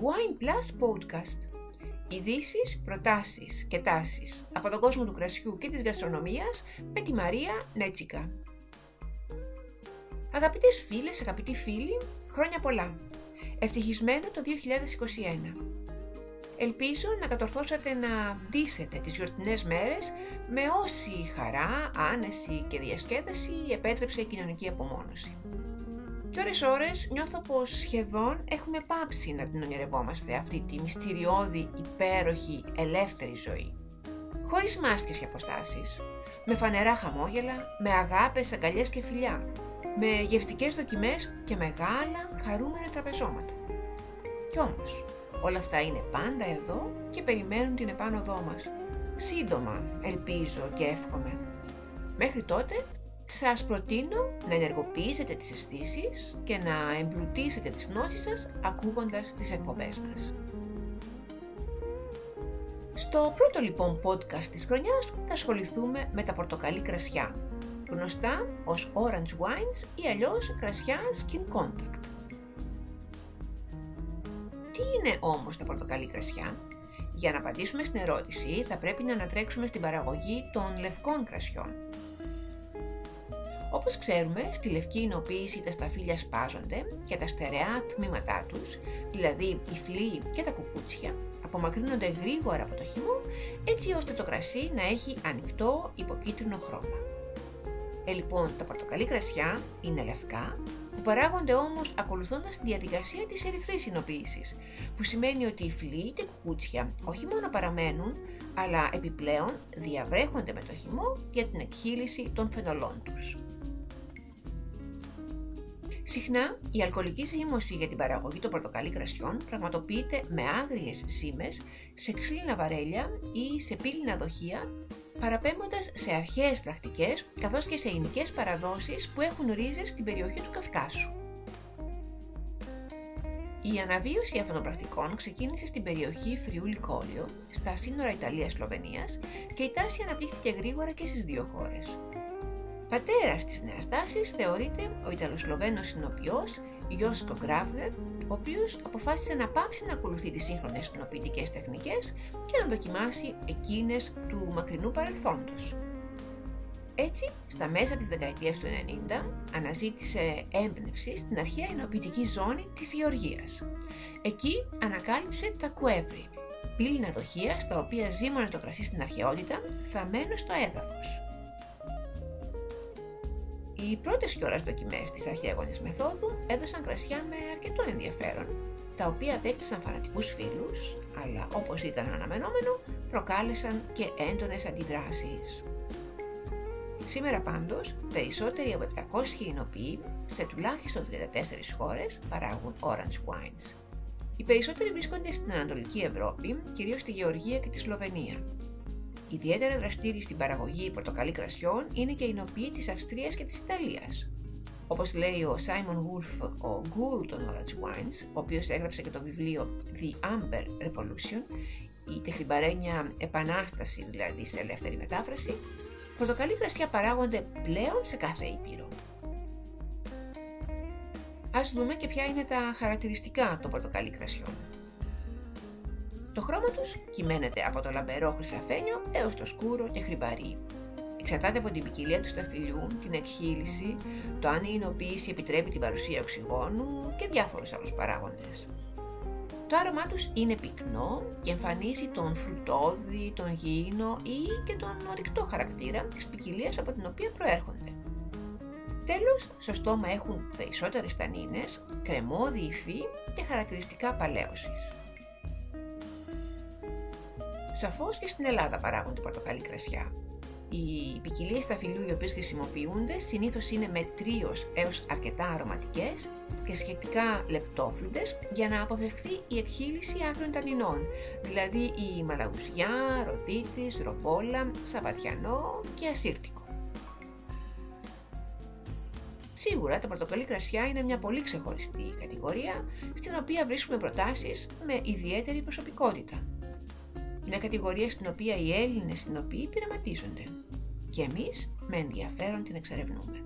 Wine Plus Podcast. Ειδήσεις, προτάσεις και τάσεις από τον κόσμο του κρασιού και της γαστρονομίας με τη Μαρία Νέτσικα. Αγαπητές φίλες, αγαπητοί φίλοι, χρόνια πολλά. Ευτυχισμένο το 2021. Ελπίζω να κατορθώσατε να ντύσετε τις γιορτινές μέρες με όση χαρά, άνεση και διασκέδαση επέτρεψε η κοινωνική απομόνωση. Και ώρες ώρες νιώθω πως σχεδόν έχουμε πάψει να την ονειρευόμαστε αυτή τη μυστηριώδη, υπέροχη, ελεύθερη ζωή. Χωρίς μάσκες και αποστάσεις, με φανερά χαμόγελα, με αγάπες, αγκαλιές και φιλιά, με γευτικές δοκιμές και μεγάλα χαρούμενα τραπεζώματα. Κι όμως, όλα αυτά είναι πάντα εδώ και περιμένουν την επάνωδό μας. Σύντομα, ελπίζω και εύχομαι. Μέχρι τότε, σας προτείνω να ενεργοποιήσετε τις αισθήσεις και να εμπλουτίσετε τις γνώσεις σας ακούγοντας τις εκπομπές μας. Στο πρώτο λοιπόν podcast της χρονιάς θα ασχοληθούμε με τα πορτοκαλί κρασιά, γνωστά ως Orange Wines ή αλλιώς κρασιά Skin Contact. Τι είναι όμως τα πορτοκαλί κρασιά; Για να απαντήσουμε στην ερώτηση θα πρέπει να ανατρέξουμε στην παραγωγή των λευκών κρασιών, όπως ξέρουμε, στη λευκή εινοποίηση τα σταφύλια σπάζονται και τα στερεά τμήματά τους, δηλαδή η φλή και τα κουκούτσια, απομακρύνονται γρήγορα από το χυμό, έτσι ώστε το κρασί να έχει ανοιχτό υποκίτρινο χρώμα. Ε, λοιπόν, τα πορτοκαλί κρασιά είναι λευκά, που παράγονται όμως ακολουθώντας τη διαδικασία της ερυθρής εινοποίησης, που σημαίνει ότι οι φλοί και κουκούτσια όχι μόνο παραμένουν, αλλά επιπλέον διαβρέχονται με το χυμό για την εκχύληση των φαινολών τους. Συχνά η αλκοολική ζύμωση για την παραγωγή των πορτοκαλί κρασιών πραγματοποιείται με άγριες σήμες σε ξύλινα βαρέλια ή σε πύληνα δοχεία, παραπέμποντας σε αρχαίες πρακτικές καθώς και σε ελληνικές παραδόσεις που έχουν ρίζες στην περιοχή του Καυκάσου. Η αναβίωση αυτών των πρακτικών ξεκίνησε στην περιοχή Φριούλη Κόλιο, στα σύνορα Ιταλίας-Σλοβενίας και η τάση αναπτύχθηκε γρήγορα και στις δύο χώρες. Πατέρας της νέας τάσης θεωρείται ο Ιταλοσλοβαίνος συνοποιός Γιώσκο Γκράβνερ, ο οποίος αποφάσισε να πάψει να ακολουθεί τις σύγχρονες συνοποιητικές τεχνικές και να δοκιμάσει εκείνες του μακρινού παρελθόντος. Έτσι, στα μέσα της δεκαετίας του 90, αναζήτησε έμπνευση στην αρχαία ενοποιητική ζώνη της Γεωργίας. Εκεί ανακάλυψε τα κουέβρι, πύληνα δοχεία στα οποία ζήμωνε το κρασί στην αρχαιότητα, θαμένο στο έδαφος. Οι πρώτες κιόλας δοκιμές της αρχαίγονη μεθόδου έδωσαν κρασιά με αρκετό ενδιαφέρον, τα οποία απέκτησαν φανατικούς φίλους, αλλά όπως ήταν αναμενόμενο, προκάλεσαν και έντονες αντιδράσεις. Σήμερα πάντως, περισσότεροι από 700 εινοποιοί σε τουλάχιστον 34 χώρες παράγουν orange wines. Οι περισσότεροι βρίσκονται στην Ανατολική Ευρώπη, κυρίως στη Γεωργία και τη Σλοβενία. Ιδιαίτερα δραστήριοι στην παραγωγή πορτοκαλί κρασιών είναι και οι νοποιοί της Αυστρίας και της Ιταλίας. Όπως λέει ο Simon Wolf, ο γκούρου των Orange Wines, ο οποίος έγραψε και το βιβλίο The Amber Revolution, η τεχνιμπαρένια επανάσταση δηλαδή σε ελεύθερη μετάφραση, πορτοκαλί κρασιά παράγονται πλέον σε κάθε ήπειρο. Ας δούμε και ποια είναι τα χαρακτηριστικά των πορτοκαλί κρασιών. Το χρώμα τους κυμαίνεται από το λαμπερό χρυσαφένιο έως το σκούρο και χρυμπαρί. Εξαρτάται από την ποικιλία του σταφυλιού, την εκχύληση, το αν η εινοποίηση επιτρέπει την παρουσία οξυγόνου και διάφορους άλλους παράγοντες. Το άρωμά τους είναι πυκνό και εμφανίζει τον φρουτόδι, τον γήινο ή και τον ορυκτό χαρακτήρα της ποικιλίας από την οποία προέρχονται. Τέλος, στο στόμα έχουν περισσότερες τανίνες, κρεμόδι υφή και χαρακτηριστικά παλαίωσης. Σαφώς και στην Ελλάδα παράγονται πορτοκαλί κρασιά. Οι ποικιλίε σταφυλιού οι οποίες χρησιμοποιούνται συνήθως είναι με τρίω έως αρκετά αρωματικές και σχετικά λεπτόφλουτες για να αποφευχθεί η εκχύληση άγριων τανινών, δηλαδή η μαλαγουσιά, ροτίτη, ρομπόλα, σαβατιανό και ασύρτικο. Σίγουρα τα πορτοκαλί κρασιά είναι μια πολύ ξεχωριστή κατηγορία στην οποία βρίσκουμε προτάσεις με ιδιαίτερη προσωπικότητα μια κατηγορία στην οποία οι Έλληνες συνοποιοί πειραματίζονται και εμείς με ενδιαφέρον την εξερευνούμε.